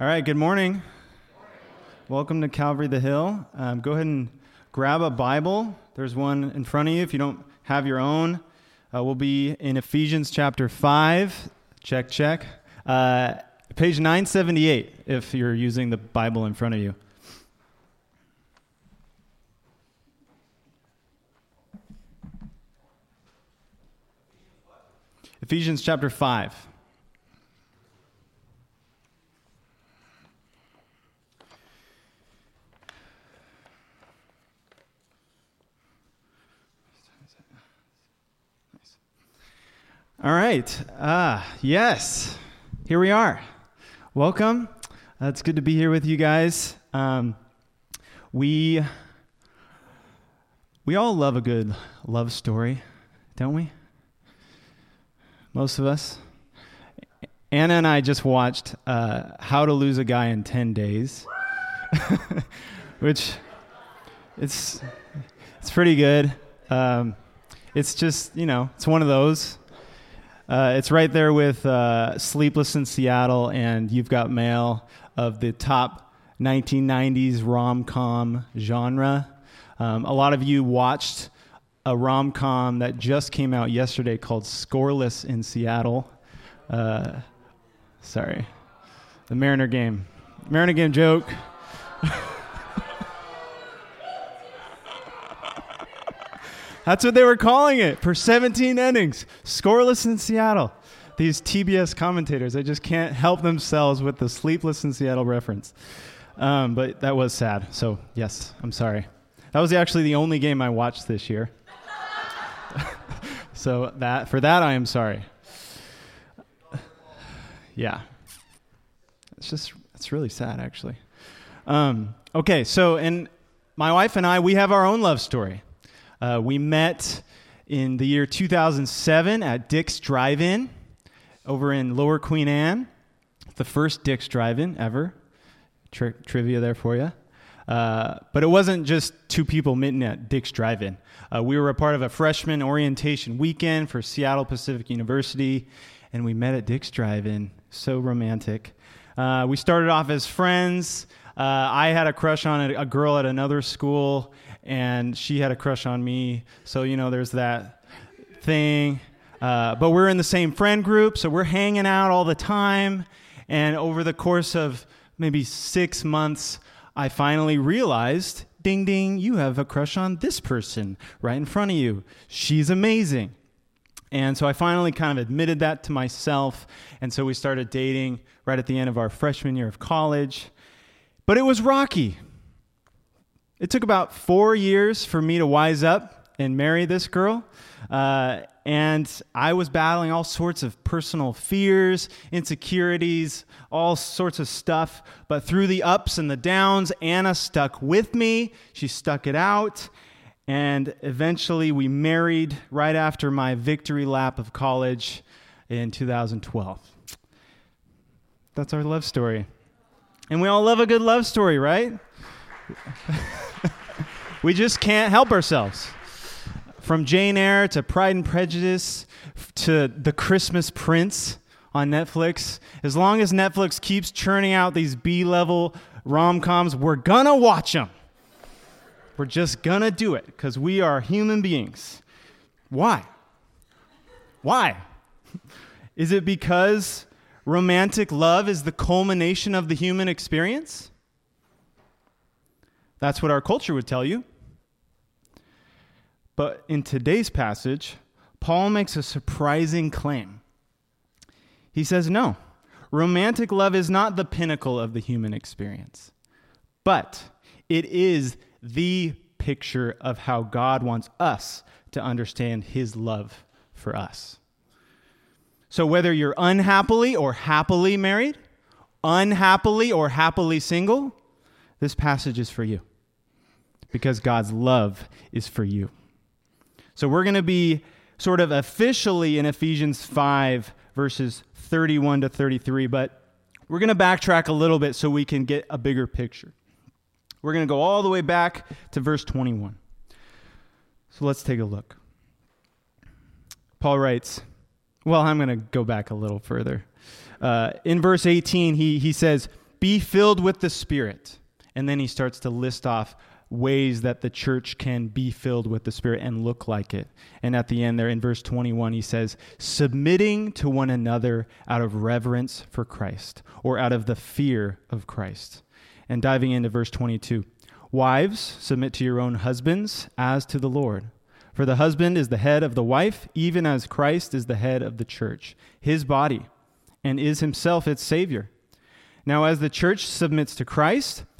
All right, good morning. Welcome to Calvary the Hill. Um, go ahead and grab a Bible. There's one in front of you if you don't have your own. Uh, we'll be in Ephesians chapter 5. Check, check. Uh, page 978 if you're using the Bible in front of you. Ephesians chapter 5. All right. Ah, yes. Here we are. Welcome. Uh, it's good to be here with you guys. Um, we we all love a good love story, don't we? Most of us. Anna and I just watched uh, How to Lose a Guy in 10 Days, which it's it's pretty good. Um, it's just, you know, it's one of those uh, it's right there with uh, Sleepless in Seattle and You've Got Mail of the top 1990s rom com genre. Um, a lot of you watched a rom com that just came out yesterday called Scoreless in Seattle. Uh, sorry. The Mariner game. Mariner game joke. That's what they were calling it for 17 innings. Scoreless in Seattle. These TBS commentators, they just can't help themselves with the sleepless in Seattle reference. Um, but that was sad. So, yes, I'm sorry. That was actually the only game I watched this year. so that for that I am sorry. Yeah. It's just it's really sad actually. Um, okay, so and my wife and I we have our own love story. Uh, we met in the year 2007 at Dick's Drive In over in Lower Queen Anne. The first Dick's Drive In ever. Tri- trivia there for you. Uh, but it wasn't just two people meeting at Dick's Drive In. Uh, we were a part of a freshman orientation weekend for Seattle Pacific University, and we met at Dick's Drive In. So romantic. Uh, we started off as friends. Uh, I had a crush on a, a girl at another school, and she had a crush on me. So, you know, there's that thing. Uh, but we're in the same friend group, so we're hanging out all the time. And over the course of maybe six months, I finally realized ding, ding, you have a crush on this person right in front of you. She's amazing. And so I finally kind of admitted that to myself. And so we started dating right at the end of our freshman year of college. But it was rocky. It took about four years for me to wise up and marry this girl. Uh, and I was battling all sorts of personal fears, insecurities, all sorts of stuff. But through the ups and the downs, Anna stuck with me. She stuck it out. And eventually we married right after my victory lap of college in 2012. That's our love story. And we all love a good love story, right? we just can't help ourselves. From Jane Eyre to Pride and Prejudice to The Christmas Prince on Netflix, as long as Netflix keeps churning out these B level rom coms, we're gonna watch them. We're just gonna do it because we are human beings. Why? Why? Is it because romantic love is the culmination of the human experience? That's what our culture would tell you. But in today's passage, Paul makes a surprising claim. He says, No, romantic love is not the pinnacle of the human experience, but it is the picture of how God wants us to understand his love for us. So, whether you're unhappily or happily married, unhappily or happily single, this passage is for you because God's love is for you. So we're going to be sort of officially in Ephesians 5, verses 31 to 33, but we're going to backtrack a little bit so we can get a bigger picture. We're going to go all the way back to verse 21. So let's take a look. Paul writes, well, I'm going to go back a little further. Uh, in verse 18, he, he says, be filled with the Spirit. And then he starts to list off ways that the church can be filled with the Spirit and look like it. And at the end, there in verse 21, he says, submitting to one another out of reverence for Christ or out of the fear of Christ. And diving into verse 22, wives, submit to your own husbands as to the Lord. For the husband is the head of the wife, even as Christ is the head of the church, his body, and is himself its Savior. Now, as the church submits to Christ,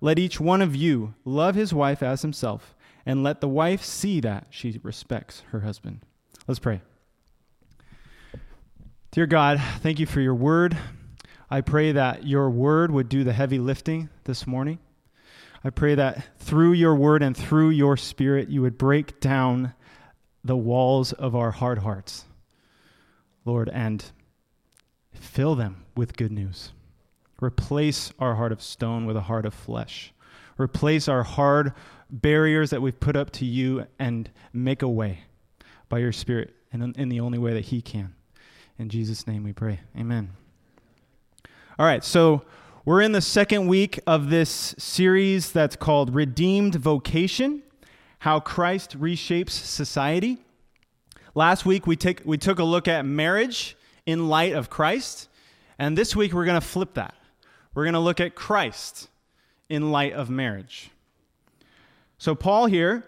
let each one of you love his wife as himself, and let the wife see that she respects her husband. Let's pray. Dear God, thank you for your word. I pray that your word would do the heavy lifting this morning. I pray that through your word and through your spirit, you would break down the walls of our hard hearts, Lord, and fill them with good news. Replace our heart of stone with a heart of flesh. Replace our hard barriers that we've put up to you and make a way by your Spirit and in the only way that He can. In Jesus' name we pray. Amen. All right, so we're in the second week of this series that's called Redeemed Vocation How Christ Reshapes Society. Last week we, take, we took a look at marriage in light of Christ, and this week we're going to flip that. We're going to look at Christ in light of marriage. So, Paul here,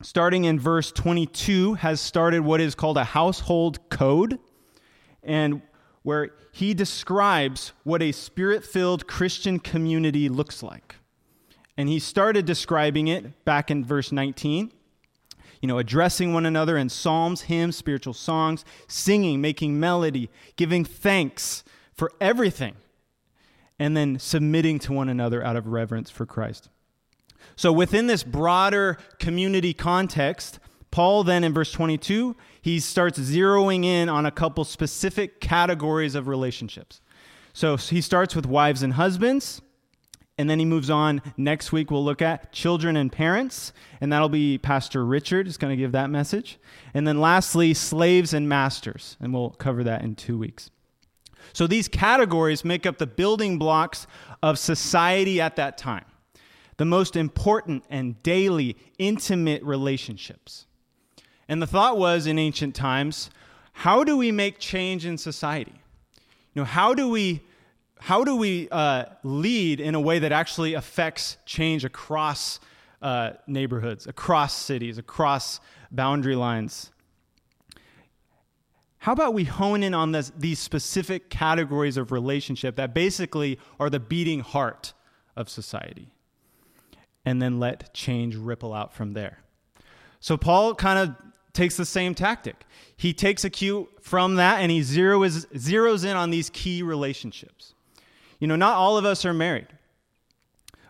starting in verse 22, has started what is called a household code, and where he describes what a spirit filled Christian community looks like. And he started describing it back in verse 19 you know, addressing one another in psalms, hymns, spiritual songs, singing, making melody, giving thanks for everything and then submitting to one another out of reverence for Christ. So, within this broader community context, Paul then in verse 22, he starts zeroing in on a couple specific categories of relationships. So, he starts with wives and husbands, and then he moves on. Next week, we'll look at children and parents, and that'll be Pastor Richard is going to give that message. And then lastly, slaves and masters, and we'll cover that in two weeks. So these categories make up the building blocks of society at that time, the most important and daily intimate relationships. And the thought was in ancient times, how do we make change in society? You know, how do we how do we uh, lead in a way that actually affects change across uh, neighborhoods, across cities, across boundary lines? How about we hone in on this, these specific categories of relationship that basically are the beating heart of society? And then let change ripple out from there. So Paul kind of takes the same tactic. He takes a cue from that and he zeroes, zeroes in on these key relationships. You know, not all of us are married,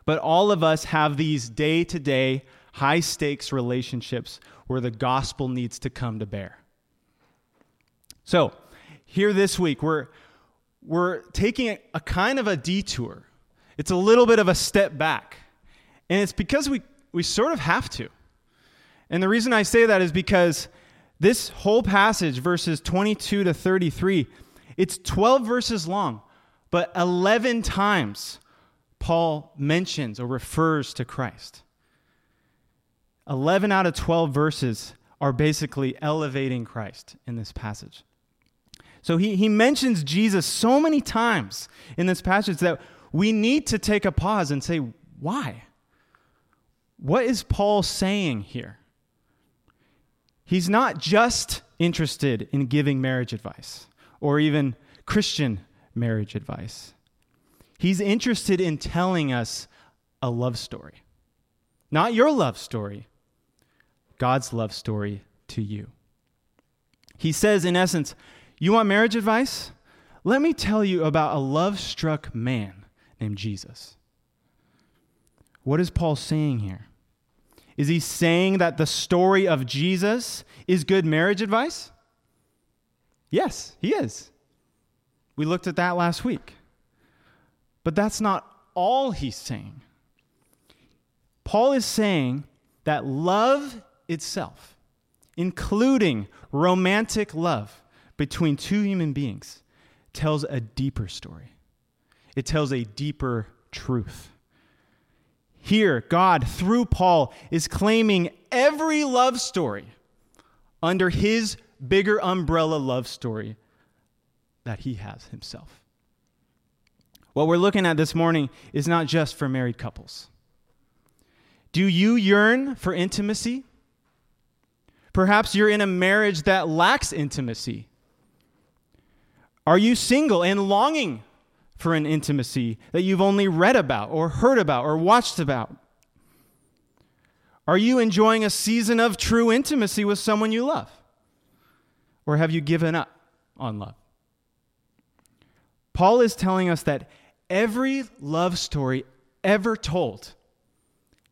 but all of us have these day to day, high stakes relationships where the gospel needs to come to bear. So, here this week, we're, we're taking a, a kind of a detour. It's a little bit of a step back. And it's because we, we sort of have to. And the reason I say that is because this whole passage, verses 22 to 33, it's 12 verses long, but 11 times Paul mentions or refers to Christ. 11 out of 12 verses are basically elevating Christ in this passage. So he, he mentions Jesus so many times in this passage that we need to take a pause and say, why? what is Paul saying here? He's not just interested in giving marriage advice or even Christian marriage advice. He's interested in telling us a love story. Not your love story, God's love story to you. He says, in essence, You want marriage advice? Let me tell you about a love struck man named Jesus. What is Paul saying here? Is he saying that the story of Jesus is good marriage advice? Yes, he is. We looked at that last week. But that's not all he's saying. Paul is saying that love itself, including romantic love between two human beings, tells a deeper story. It tells a deeper truth. Here, God, through Paul, is claiming every love story under his bigger umbrella love story that he has himself. What we're looking at this morning is not just for married couples. Do you yearn for intimacy? Perhaps you're in a marriage that lacks intimacy. Are you single and longing for an intimacy that you've only read about or heard about or watched about? Are you enjoying a season of true intimacy with someone you love? Or have you given up on love? Paul is telling us that every love story ever told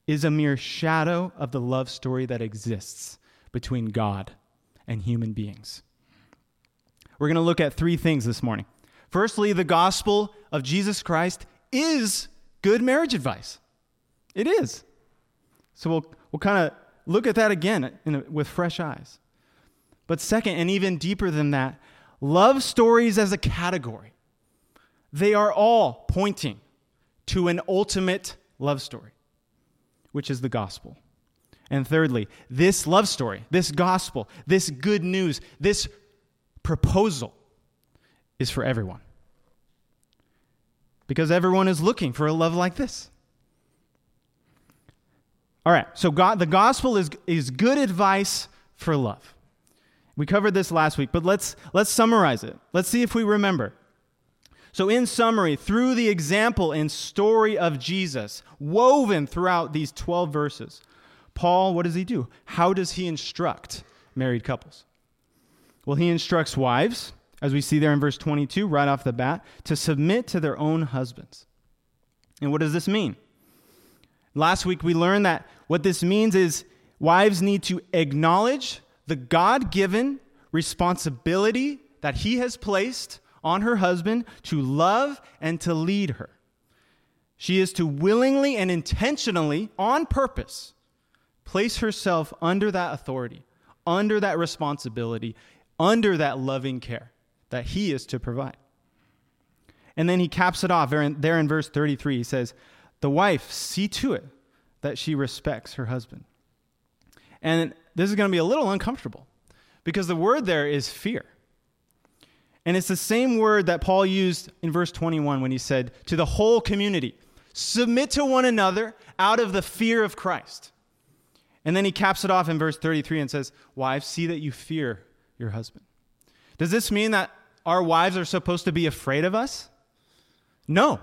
is a mere shadow of the love story that exists between God and human beings. We're going to look at three things this morning. Firstly, the gospel of Jesus Christ is good marriage advice. It is. So we'll, we'll kind of look at that again a, with fresh eyes. But second, and even deeper than that, love stories as a category, they are all pointing to an ultimate love story, which is the gospel. And thirdly, this love story, this gospel, this good news, this proposal is for everyone because everyone is looking for a love like this. All right, so God, the gospel is, is good advice for love. We covered this last week, but let's, let's summarize it. Let's see if we remember. So, in summary, through the example and story of Jesus, woven throughout these 12 verses, Paul, what does he do? How does he instruct married couples? Well, he instructs wives as we see there in verse 22, right off the bat, to submit to their own husbands. And what does this mean? Last week we learned that what this means is wives need to acknowledge the God given responsibility that he has placed on her husband to love and to lead her. She is to willingly and intentionally, on purpose, place herself under that authority, under that responsibility, under that loving care that he is to provide. And then he caps it off there in, verse 33. He says, The wife, see to it that she respects her husband. And this is going to be a little uncomfortable because the word there is fear. And it's the same word that Paul used in verse 21 when he said, To the whole community, submit to one another out of the fear of Christ. And then he caps it off in verse 33 and says, Wives, see that you fear your husband. Does this mean that our wives are supposed to be afraid of us? No.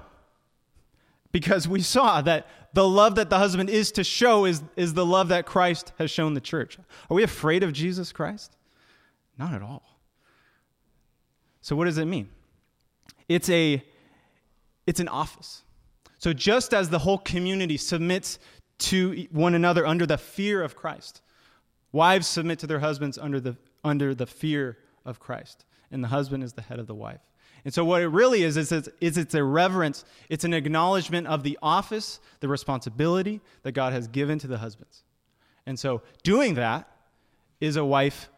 Because we saw that the love that the husband is to show is, is the love that Christ has shown the church. Are we afraid of Jesus Christ? Not at all. So what does it mean? It's a it's an office. So just as the whole community submits to one another under the fear of Christ, wives submit to their husbands under the under the fear of Christ and the husband is the head of the wife. And so, what it really is, is it's, is it's a reverence, it's an acknowledgement of the office, the responsibility that God has given to the husbands. And so, doing that is a wife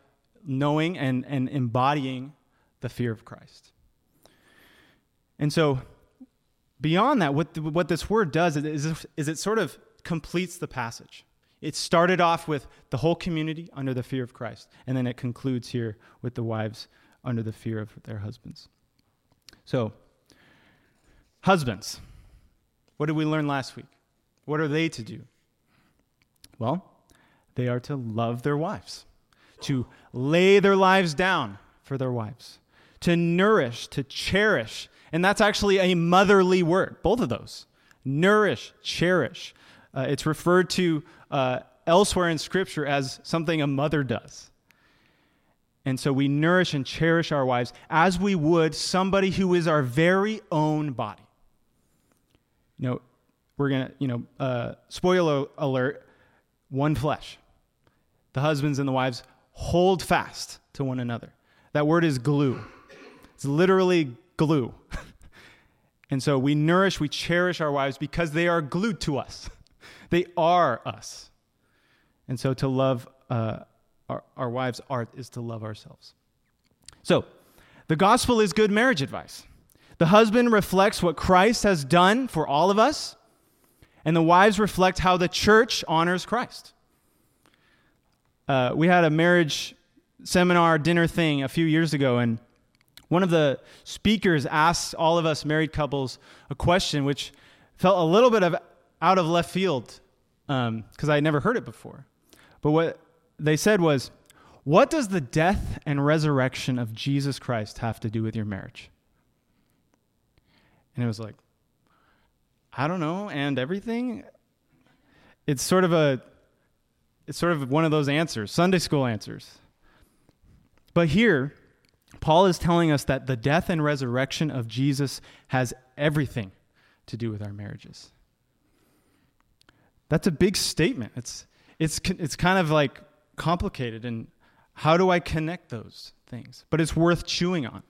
knowing and, and embodying the fear of Christ. And so, beyond that, what, the, what this word does is, is it sort of completes the passage. It started off with the whole community under the fear of Christ, and then it concludes here with the wives under the fear of their husbands. So, husbands, what did we learn last week? What are they to do? Well, they are to love their wives, to lay their lives down for their wives, to nourish, to cherish. And that's actually a motherly word, both of those nourish, cherish. Uh, it's referred to uh, elsewhere in Scripture as something a mother does. And so we nourish and cherish our wives as we would somebody who is our very own body. You know, we're going to, you know, uh, spoiler alert, one flesh. The husbands and the wives hold fast to one another. That word is glue. It's literally glue. and so we nourish, we cherish our wives because they are glued to us. They are us. And so to love uh, our, our wives' art is to love ourselves. So, the gospel is good marriage advice. The husband reflects what Christ has done for all of us, and the wives reflect how the church honors Christ. Uh, we had a marriage seminar dinner thing a few years ago, and one of the speakers asked all of us married couples a question which felt a little bit of out of left field because um, I had never heard it before. But what they said was, What does the death and resurrection of Jesus Christ have to do with your marriage? And it was like, I don't know, and everything. It's sort of a it's sort of one of those answers, Sunday school answers. But here, Paul is telling us that the death and resurrection of Jesus has everything to do with our marriages. That's a big statement. It's it's, it's kind of like complicated. And how do I connect those things? But it's worth chewing on.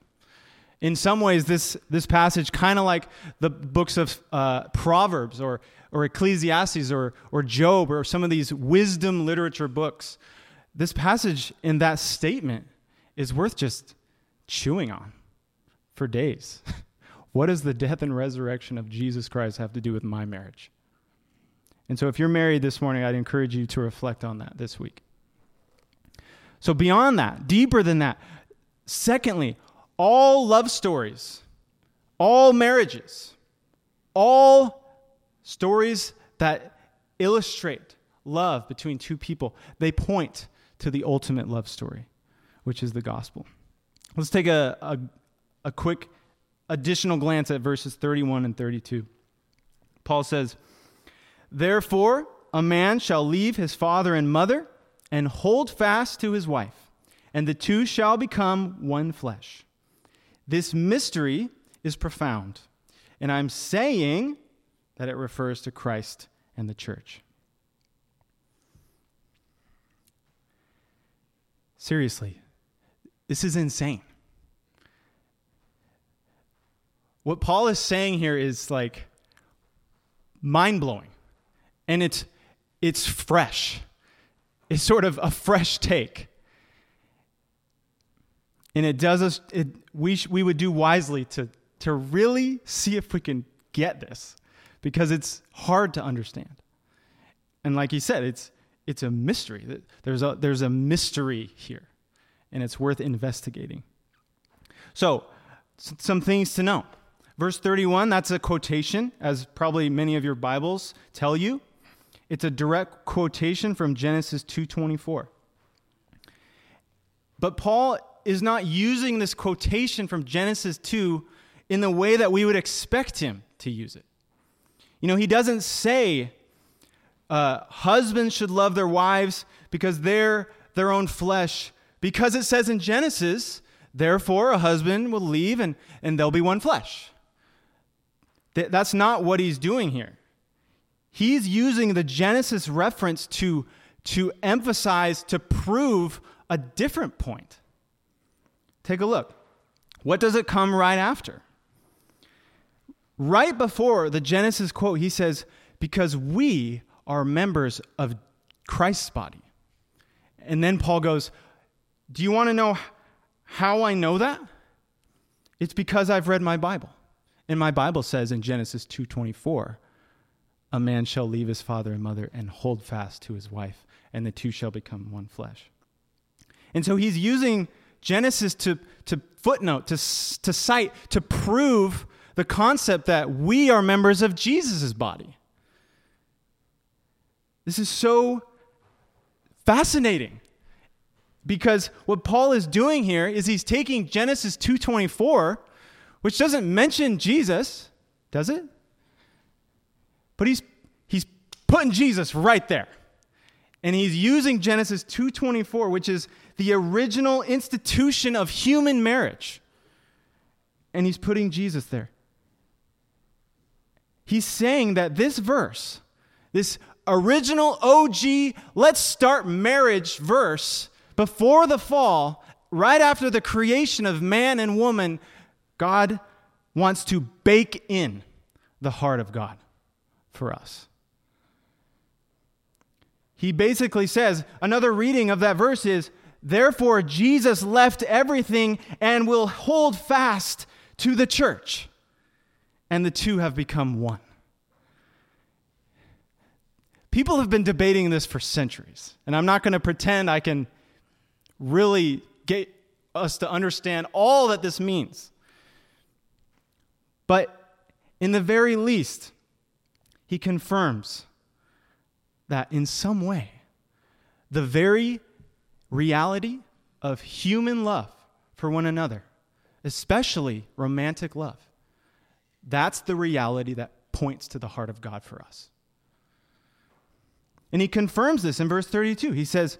In some ways, this, this passage, kind of like the books of uh, Proverbs or, or Ecclesiastes or, or Job or some of these wisdom literature books, this passage in that statement is worth just chewing on for days. what does the death and resurrection of Jesus Christ have to do with my marriage? And so if you're married this morning, I'd encourage you to reflect on that this week. So, beyond that, deeper than that, secondly, all love stories, all marriages, all stories that illustrate love between two people, they point to the ultimate love story, which is the gospel. Let's take a, a, a quick additional glance at verses 31 and 32. Paul says, Therefore, a man shall leave his father and mother and hold fast to his wife, and the two shall become one flesh. This mystery is profound, and I'm saying that it refers to Christ and the church. Seriously, this is insane. What Paul is saying here is like mind blowing and it's it's fresh. It's sort of a fresh take. And it does us it, we sh, we would do wisely to to really see if we can get this because it's hard to understand. And like he said, it's it's a mystery. There's a there's a mystery here and it's worth investigating. So, some things to know. Verse 31, that's a quotation, as probably many of your Bibles tell you. It's a direct quotation from Genesis 2:24. But Paul is not using this quotation from Genesis 2 in the way that we would expect him to use it. You know, he doesn't say uh, husbands should love their wives because they're their own flesh, because it says in Genesis, therefore a husband will leave and, and they'll be one flesh. Th- that's not what he's doing here. He's using the Genesis reference to, to emphasize, to prove a different point. Take a look. What does it come right after? Right before the Genesis quote, he says, Because we are members of Christ's body. And then Paul goes, Do you want to know how I know that? It's because I've read my Bible. And my Bible says in Genesis 2:24, a man shall leave his father and mother and hold fast to his wife, and the two shall become one flesh. And so he's using Genesis to, to footnote, to, to cite, to prove the concept that we are members of Jesus' body. This is so fascinating because what Paul is doing here is he's taking Genesis 2:24, which doesn't mention Jesus, does it? But he's he's putting Jesus right there. And he's using Genesis 2:24, which is the original institution of human marriage. And he's putting Jesus there. He's saying that this verse, this original OG, let's start marriage verse, before the fall, right after the creation of man and woman, God wants to bake in the heart of God for us. He basically says, another reading of that verse is, Therefore, Jesus left everything and will hold fast to the church, and the two have become one. People have been debating this for centuries, and I'm not going to pretend I can really get us to understand all that this means. But in the very least, he confirms that in some way, the very reality of human love for one another, especially romantic love, that's the reality that points to the heart of God for us. And he confirms this in verse 32. He says,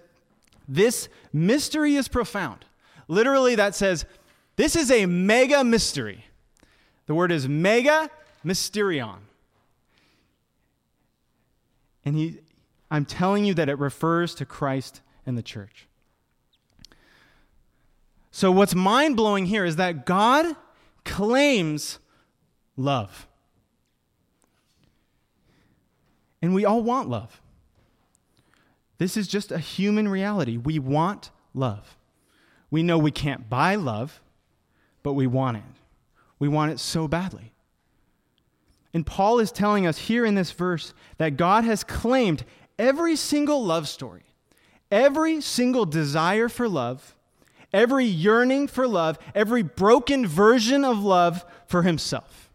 this mystery is profound. Literally, that says, this is a mega mystery. The word is mega mysterion. And he, I'm telling you that it refers to Christ and the church. So, what's mind blowing here is that God claims love. And we all want love. This is just a human reality. We want love. We know we can't buy love, but we want it. We want it so badly. And Paul is telling us here in this verse that God has claimed every single love story, every single desire for love, every yearning for love, every broken version of love for himself.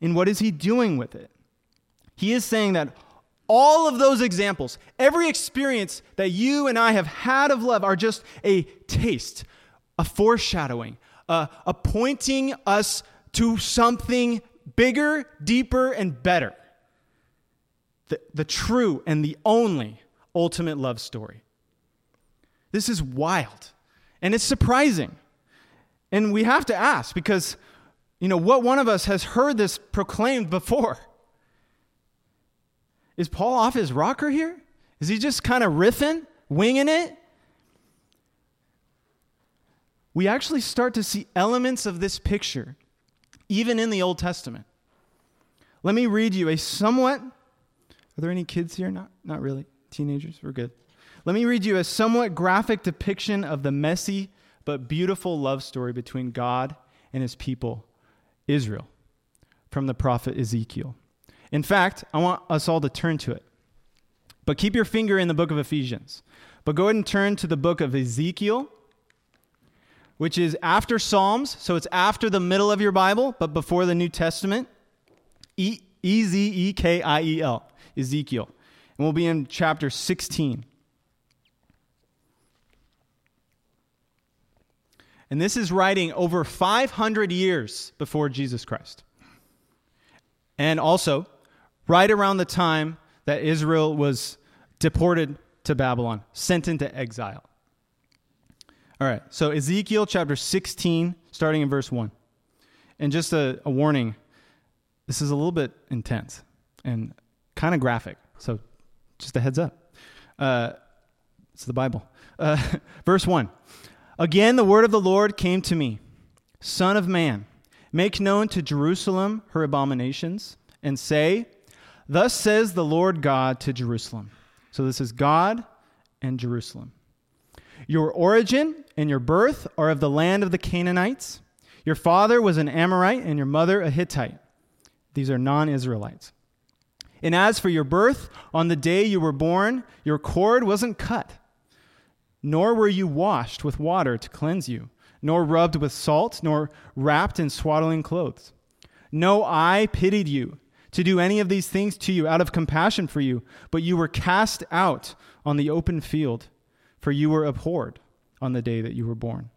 And what is he doing with it? He is saying that all of those examples, every experience that you and I have had of love are just a taste, a foreshadowing, a, a pointing us to something bigger, deeper, and better. The, the true and the only ultimate love story. This is wild and it's surprising. And we have to ask because, you know, what one of us has heard this proclaimed before? Is Paul off his rocker here? Is he just kind of riffing, winging it? We actually start to see elements of this picture even in the Old Testament. Let me read you a somewhat Are there any kids here? Not not really. Teenagers, we're good. Let me read you a somewhat graphic depiction of the messy but beautiful love story between God and his people, Israel, from the prophet Ezekiel. In fact, I want us all to turn to it. But keep your finger in the book of Ephesians. But go ahead and turn to the book of Ezekiel, which is after Psalms, so it's after the middle of your Bible, but before the New Testament. E Z E K I E L, Ezekiel. And we'll be in chapter 16. And this is writing over 500 years before Jesus Christ. And also, right around the time that Israel was deported to Babylon, sent into exile. All right, so Ezekiel chapter 16, starting in verse 1. And just a, a warning this is a little bit intense and kind of graphic, so just a heads up. Uh, it's the Bible. Uh, verse 1 Again, the word of the Lord came to me Son of man, make known to Jerusalem her abominations, and say, Thus says the Lord God to Jerusalem. So this is God and Jerusalem. Your origin and your birth are of the land of the Canaanites. Your father was an Amorite and your mother a Hittite. These are non Israelites. And as for your birth, on the day you were born, your cord wasn't cut, nor were you washed with water to cleanse you, nor rubbed with salt, nor wrapped in swaddling clothes. No eye pitied you to do any of these things to you out of compassion for you, but you were cast out on the open field, for you were abhorred on the day that you were born.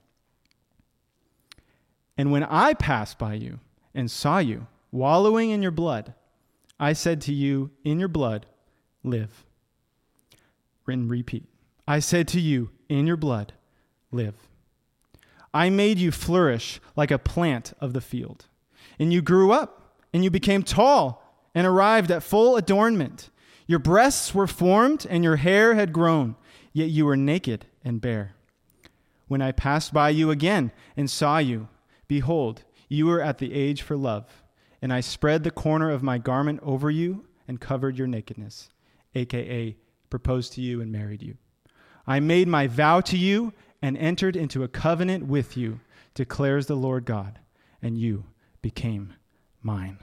And when I passed by you and saw you wallowing in your blood, I said to you, In your blood, live. And repeat. I said to you, In your blood, live. I made you flourish like a plant of the field. And you grew up, and you became tall, and arrived at full adornment. Your breasts were formed, and your hair had grown, yet you were naked and bare. When I passed by you again and saw you, behold, you were at the age for love, and I spread the corner of my garment over you and covered your nakedness, aka proposed to you and married you. I made my vow to you and entered into a covenant with you, declares the Lord God, and you became mine.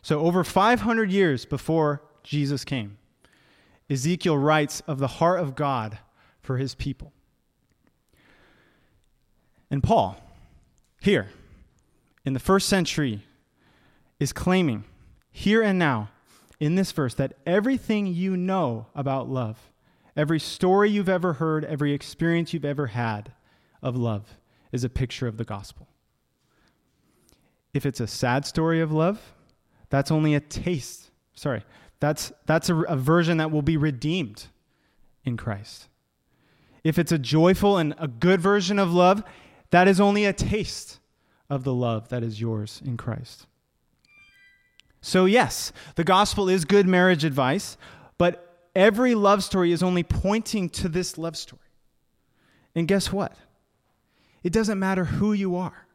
So, over 500 years before Jesus came, Ezekiel writes of the heart of God for his people. And Paul, here in the first century, is claiming here and now in this verse that everything you know about love, every story you've ever heard, every experience you've ever had of love, is a picture of the gospel. If it's a sad story of love, that's only a taste. Sorry, that's, that's a, a version that will be redeemed in Christ. If it's a joyful and a good version of love, that is only a taste of the love that is yours in Christ. So, yes, the gospel is good marriage advice, but every love story is only pointing to this love story. And guess what? It doesn't matter who you are.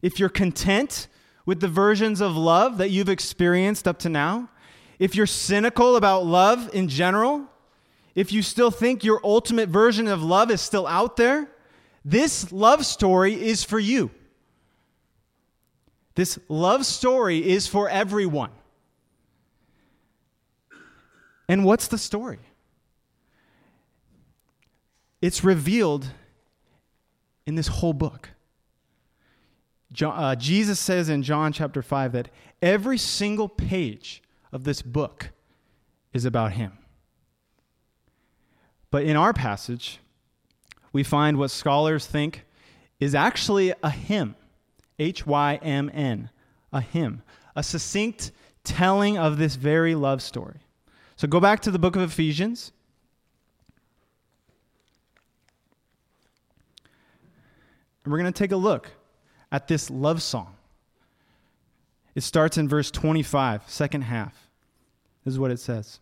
If you're content with the versions of love that you've experienced up to now, if you're cynical about love in general, if you still think your ultimate version of love is still out there, this love story is for you. This love story is for everyone. And what's the story? It's revealed in this whole book. John, uh, Jesus says in John chapter 5 that every single page of this book is about him. But in our passage, we find what scholars think is actually a hymn H Y M N, a hymn, a succinct telling of this very love story. So go back to the book of Ephesians. And we're going to take a look at this love song. It starts in verse 25, second half. This is what it says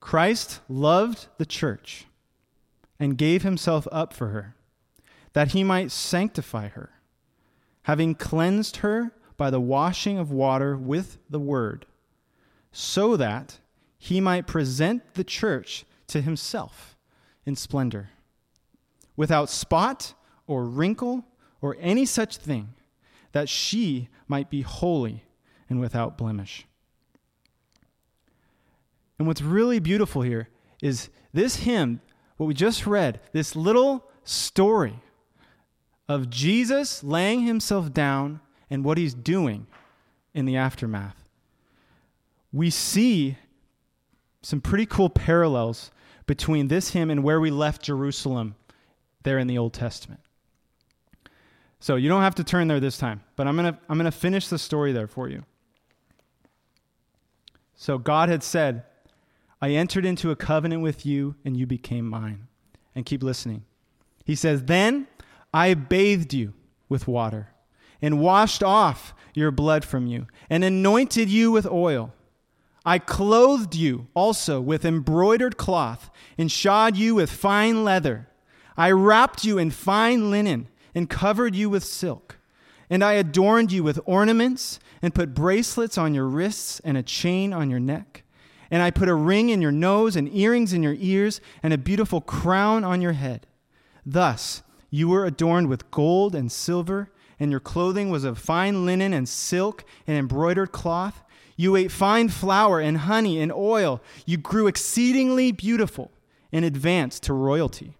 Christ loved the church and gave himself up for her, that he might sanctify her, having cleansed her by the washing of water with the word, so that he might present the church to himself in splendor, without spot or wrinkle or any such thing, that she might be holy and without blemish. And what's really beautiful here is this hymn, what we just read, this little story of Jesus laying himself down and what he's doing in the aftermath. We see some pretty cool parallels between this hymn and where we left Jerusalem there in the Old Testament. So you don't have to turn there this time, but I'm going to I'm going to finish the story there for you. So God had said, I entered into a covenant with you and you became mine. And keep listening. He says, Then I bathed you with water and washed off your blood from you and anointed you with oil. I clothed you also with embroidered cloth and shod you with fine leather. I wrapped you in fine linen and covered you with silk. And I adorned you with ornaments and put bracelets on your wrists and a chain on your neck. And I put a ring in your nose and earrings in your ears and a beautiful crown on your head. Thus you were adorned with gold and silver, and your clothing was of fine linen and silk and embroidered cloth. You ate fine flour and honey and oil. You grew exceedingly beautiful and advanced to royalty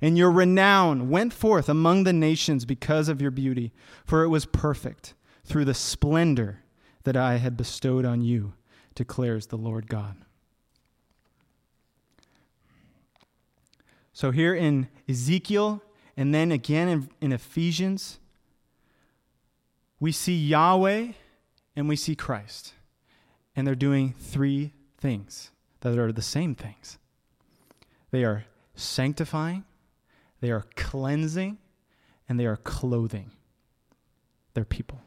and your renown went forth among the nations because of your beauty, for it was perfect through the splendor that I had bestowed on you, declares the Lord God. So, here in Ezekiel and then again in, in Ephesians, we see Yahweh and we see Christ. And they're doing three things that are the same things they are sanctifying, they are cleansing, and they are clothing their people.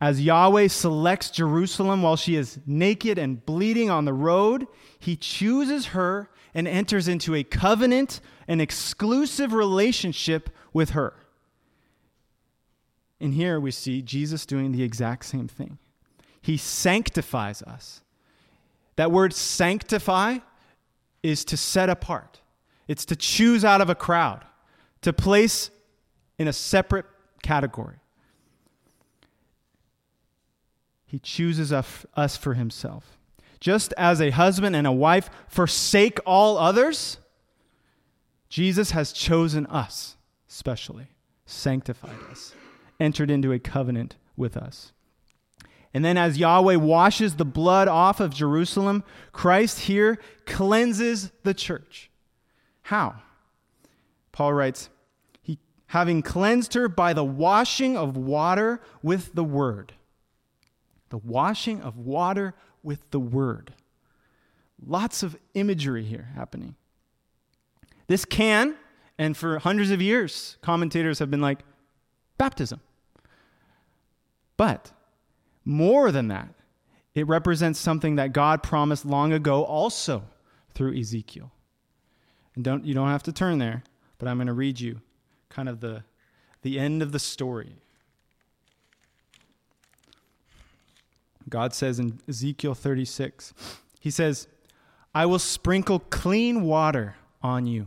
As Yahweh selects Jerusalem while she is naked and bleeding on the road, he chooses her and enters into a covenant, an exclusive relationship with her. And here we see Jesus doing the exact same thing. He sanctifies us. That word sanctify is to set apart, it's to choose out of a crowd, to place in a separate category. He chooses us for himself. Just as a husband and a wife forsake all others, Jesus has chosen us specially, sanctified us, entered into a covenant with us. And then, as Yahweh washes the blood off of Jerusalem, Christ here cleanses the church. How? Paul writes, he, having cleansed her by the washing of water with the word. The washing of water with the word. Lots of imagery here happening. This can, and for hundreds of years, commentators have been like, baptism. But more than that, it represents something that God promised long ago also through Ezekiel. And don't, you don't have to turn there, but I'm going to read you kind of the, the end of the story. God says in Ezekiel 36, He says, I will sprinkle clean water on you,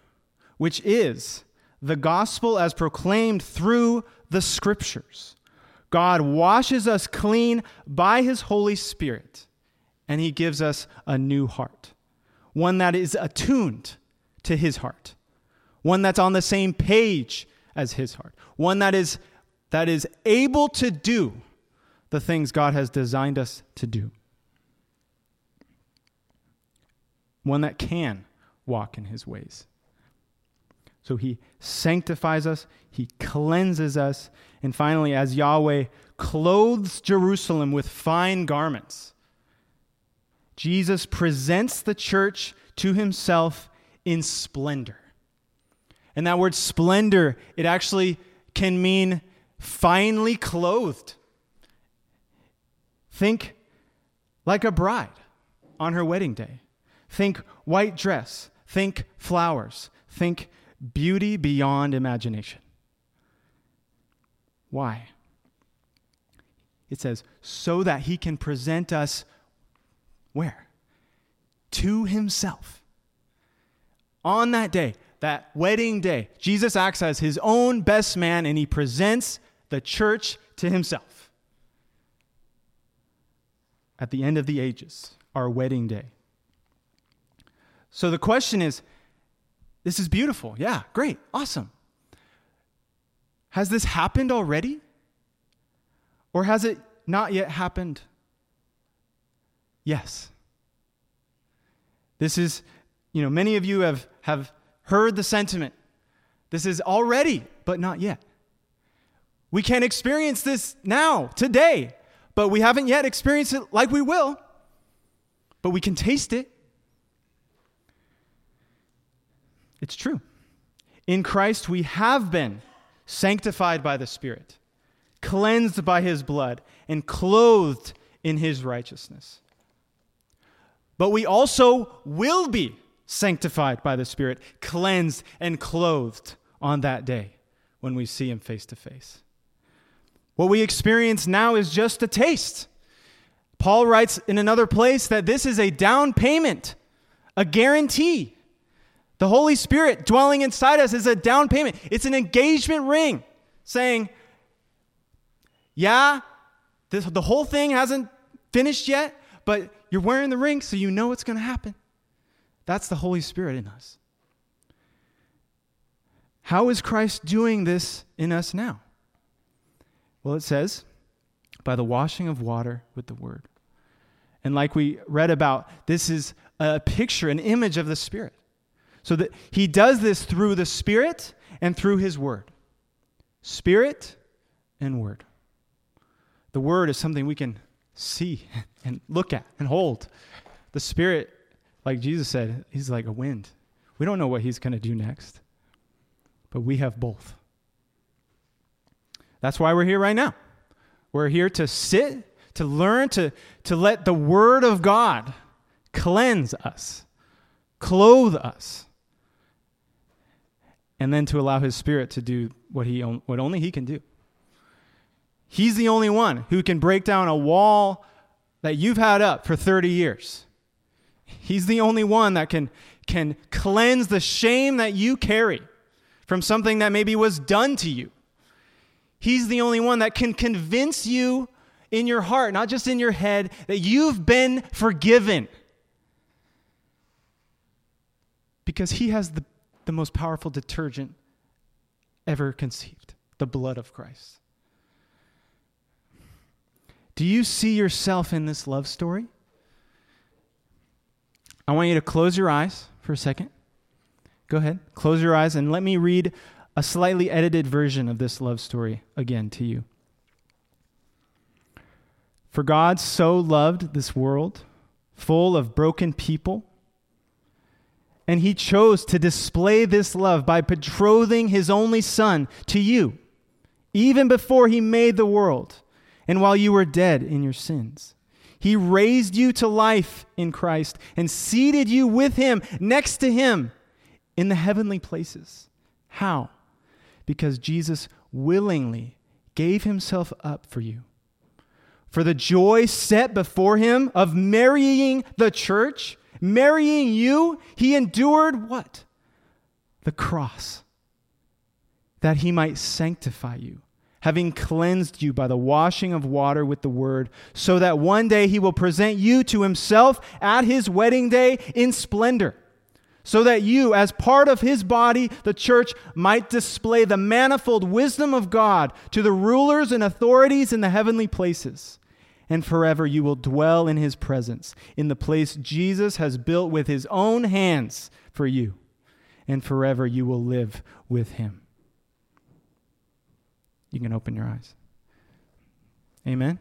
which is the gospel as proclaimed through the scriptures, God washes us clean by his Holy Spirit, and he gives us a new heart, one that is attuned to his heart, one that's on the same page as his heart, one that is, that is able to do the things God has designed us to do. one that can walk in his ways. So he sanctifies us, he cleanses us, and finally, as Yahweh clothes Jerusalem with fine garments, Jesus presents the church to himself in splendor. And that word splendor, it actually can mean finely clothed. Think like a bride on her wedding day. Think white dress. Think flowers. Think beauty beyond imagination. Why? It says, so that he can present us where? To himself. On that day, that wedding day, Jesus acts as his own best man and he presents the church to himself. At the end of the ages, our wedding day. So the question is this is beautiful. Yeah, great, awesome. Has this happened already? Or has it not yet happened? Yes. This is, you know, many of you have, have heard the sentiment. This is already, but not yet. We can experience this now, today, but we haven't yet experienced it like we will. But we can taste it. It's true. In Christ, we have been sanctified by the Spirit, cleansed by his blood, and clothed in his righteousness. But we also will be sanctified by the Spirit, cleansed and clothed on that day when we see him face to face. What we experience now is just a taste. Paul writes in another place that this is a down payment, a guarantee. The Holy Spirit dwelling inside us is a down payment. It's an engagement ring saying, Yeah, this, the whole thing hasn't finished yet, but you're wearing the ring, so you know what's going to happen. That's the Holy Spirit in us. How is Christ doing this in us now? Well, it says, by the washing of water with the word. And like we read about, this is a picture, an image of the Spirit. So that he does this through the Spirit and through his word. Spirit and word. The word is something we can see and look at and hold. The Spirit, like Jesus said, he's like a wind. We don't know what he's going to do next, but we have both. That's why we're here right now. We're here to sit to learn to, to let the Word of God cleanse us, clothe us, and then to allow His Spirit to do what, he, what only He can do. He's the only one who can break down a wall that you've had up for 30 years. He's the only one that can, can cleanse the shame that you carry from something that maybe was done to you. He's the only one that can convince you in your heart, not just in your head, that you've been forgiven. Because he has the, the most powerful detergent ever conceived the blood of Christ. Do you see yourself in this love story? I want you to close your eyes for a second. Go ahead, close your eyes, and let me read a slightly edited version of this love story again to you. For God so loved this world, full of broken people, and he chose to display this love by betrothing his only Son to you, even before he made the world, and while you were dead in your sins. He raised you to life in Christ and seated you with him, next to him, in the heavenly places. How? Because Jesus willingly gave himself up for you for the joy set before him of marrying the church, marrying you, he endured what? The cross, that he might sanctify you, having cleansed you by the washing of water with the word, so that one day he will present you to himself at his wedding day in splendor so that you, as part of his body, the church, might display the manifold wisdom of God to the rulers and authorities in the heavenly places and forever you will dwell in his presence, in the place Jesus has built with his own hands for you, and forever you will live with him. You can open your eyes. Amen.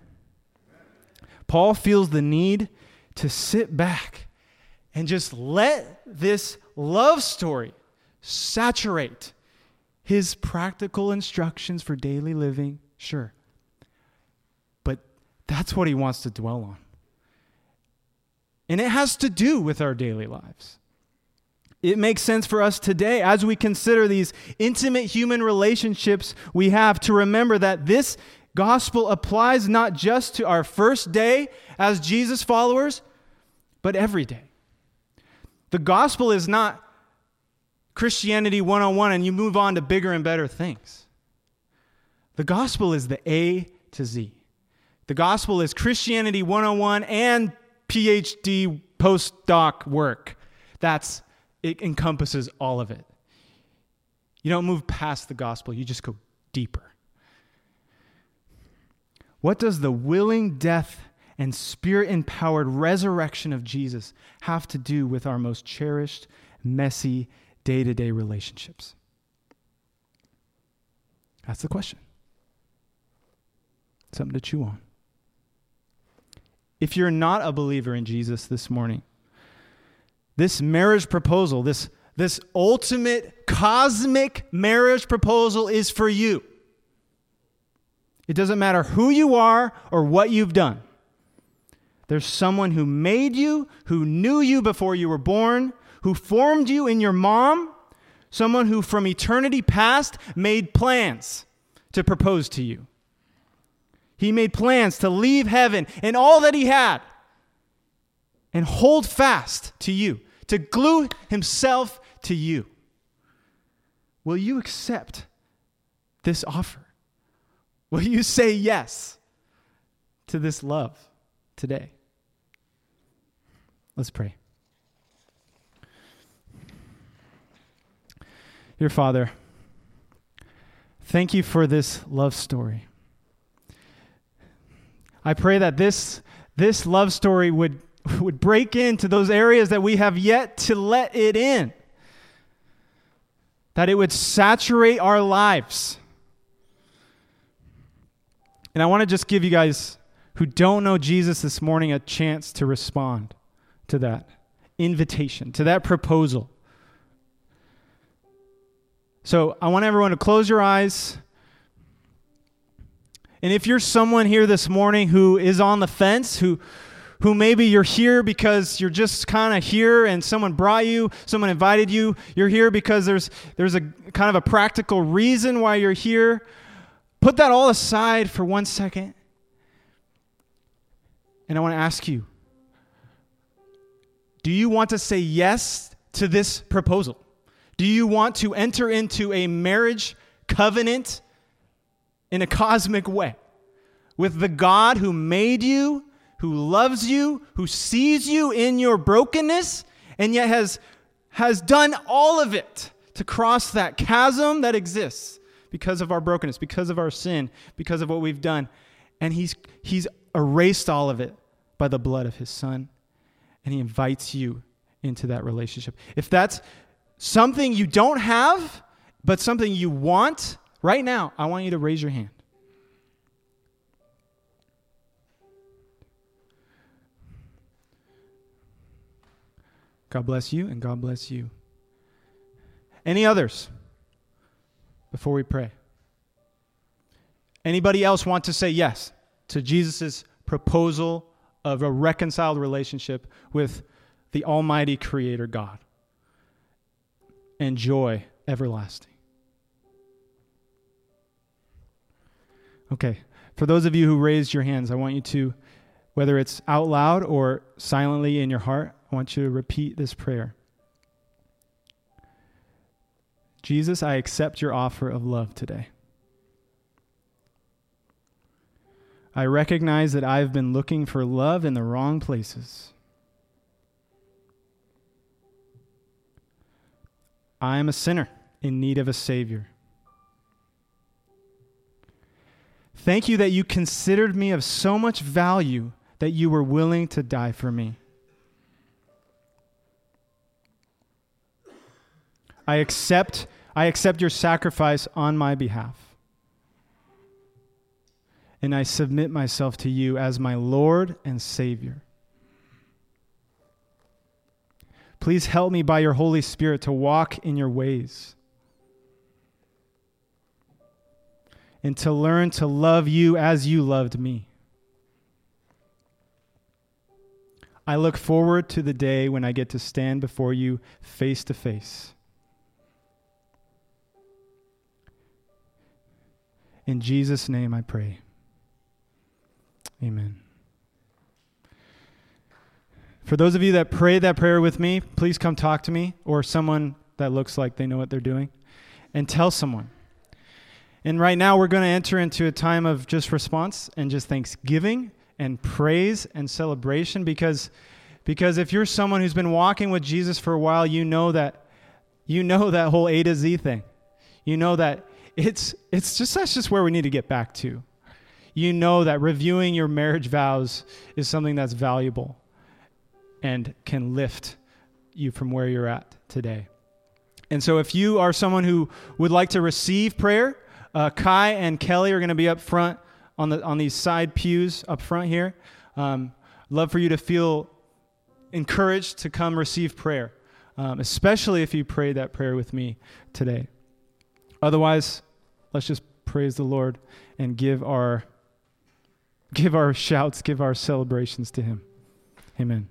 Paul feels the need to sit back and just let this love story saturate his practical instructions for daily living. Sure. That's what he wants to dwell on. And it has to do with our daily lives. It makes sense for us today as we consider these intimate human relationships we have to remember that this gospel applies not just to our first day as Jesus followers, but every day. The gospel is not Christianity 101 and you move on to bigger and better things. The gospel is the A to Z. The gospel is Christianity 101 and PhD postdoc work. That's it encompasses all of it. You don't move past the gospel, you just go deeper. What does the willing death and spirit empowered resurrection of Jesus have to do with our most cherished, messy, day to day relationships? That's the question. Something to chew on if you're not a believer in Jesus this morning, this marriage proposal, this, this ultimate cosmic marriage proposal is for you. It doesn't matter who you are or what you've done. There's someone who made you, who knew you before you were born, who formed you in your mom, someone who from eternity past made plans to propose to you. He made plans to leave heaven and all that he had and hold fast to you, to glue himself to you. Will you accept this offer? Will you say yes to this love today? Let's pray. Dear Father, thank you for this love story. I pray that this, this love story would, would break into those areas that we have yet to let it in, that it would saturate our lives. And I want to just give you guys who don't know Jesus this morning a chance to respond to that invitation, to that proposal. So I want everyone to close your eyes. And if you're someone here this morning who is on the fence, who who maybe you're here because you're just kind of here and someone brought you, someone invited you, you're here because there's there's a kind of a practical reason why you're here. Put that all aside for one second. And I want to ask you, do you want to say yes to this proposal? Do you want to enter into a marriage covenant in a cosmic way with the God who made you, who loves you, who sees you in your brokenness, and yet has, has done all of it to cross that chasm that exists because of our brokenness, because of our sin, because of what we've done. And he's, he's erased all of it by the blood of his son. And he invites you into that relationship. If that's something you don't have, but something you want, right now, I want you to raise your hand. God bless you, and God bless you. Any others before we pray? Anybody else want to say yes to Jesus' proposal of a reconciled relationship with the Almighty Creator God? and joy everlasting. Okay, for those of you who raised your hands, I want you to, whether it's out loud or silently in your heart, I want you to repeat this prayer. Jesus, I accept your offer of love today. I recognize that I've been looking for love in the wrong places. I am a sinner in need of a Savior. Thank you that you considered me of so much value that you were willing to die for me. I accept, I accept your sacrifice on my behalf. And I submit myself to you as my Lord and Savior. Please help me by your Holy Spirit to walk in your ways and to learn to love you as you loved me. I look forward to the day when I get to stand before you face to face. In Jesus' name I pray. Amen. For those of you that prayed that prayer with me, please come talk to me or someone that looks like they know what they're doing and tell someone. And right now, we're going to enter into a time of just response and just thanksgiving and praise and celebration because, because if you're someone who's been walking with Jesus for a while, you know that you know that whole A to Z thing. You know that it's it's just that's just where we need to get back to. You know that reviewing your marriage vows is something that's valuable and can lift you from where you're at today. And so, if you are someone who would like to receive prayer, uh, Kai and Kelly are going to be up front on the on these side pews up front here. Um, love for you to feel encouraged to come receive prayer, um, especially if you prayed that prayer with me today. Otherwise, let's just praise the Lord and give our give our shouts, give our celebrations to Him. Amen.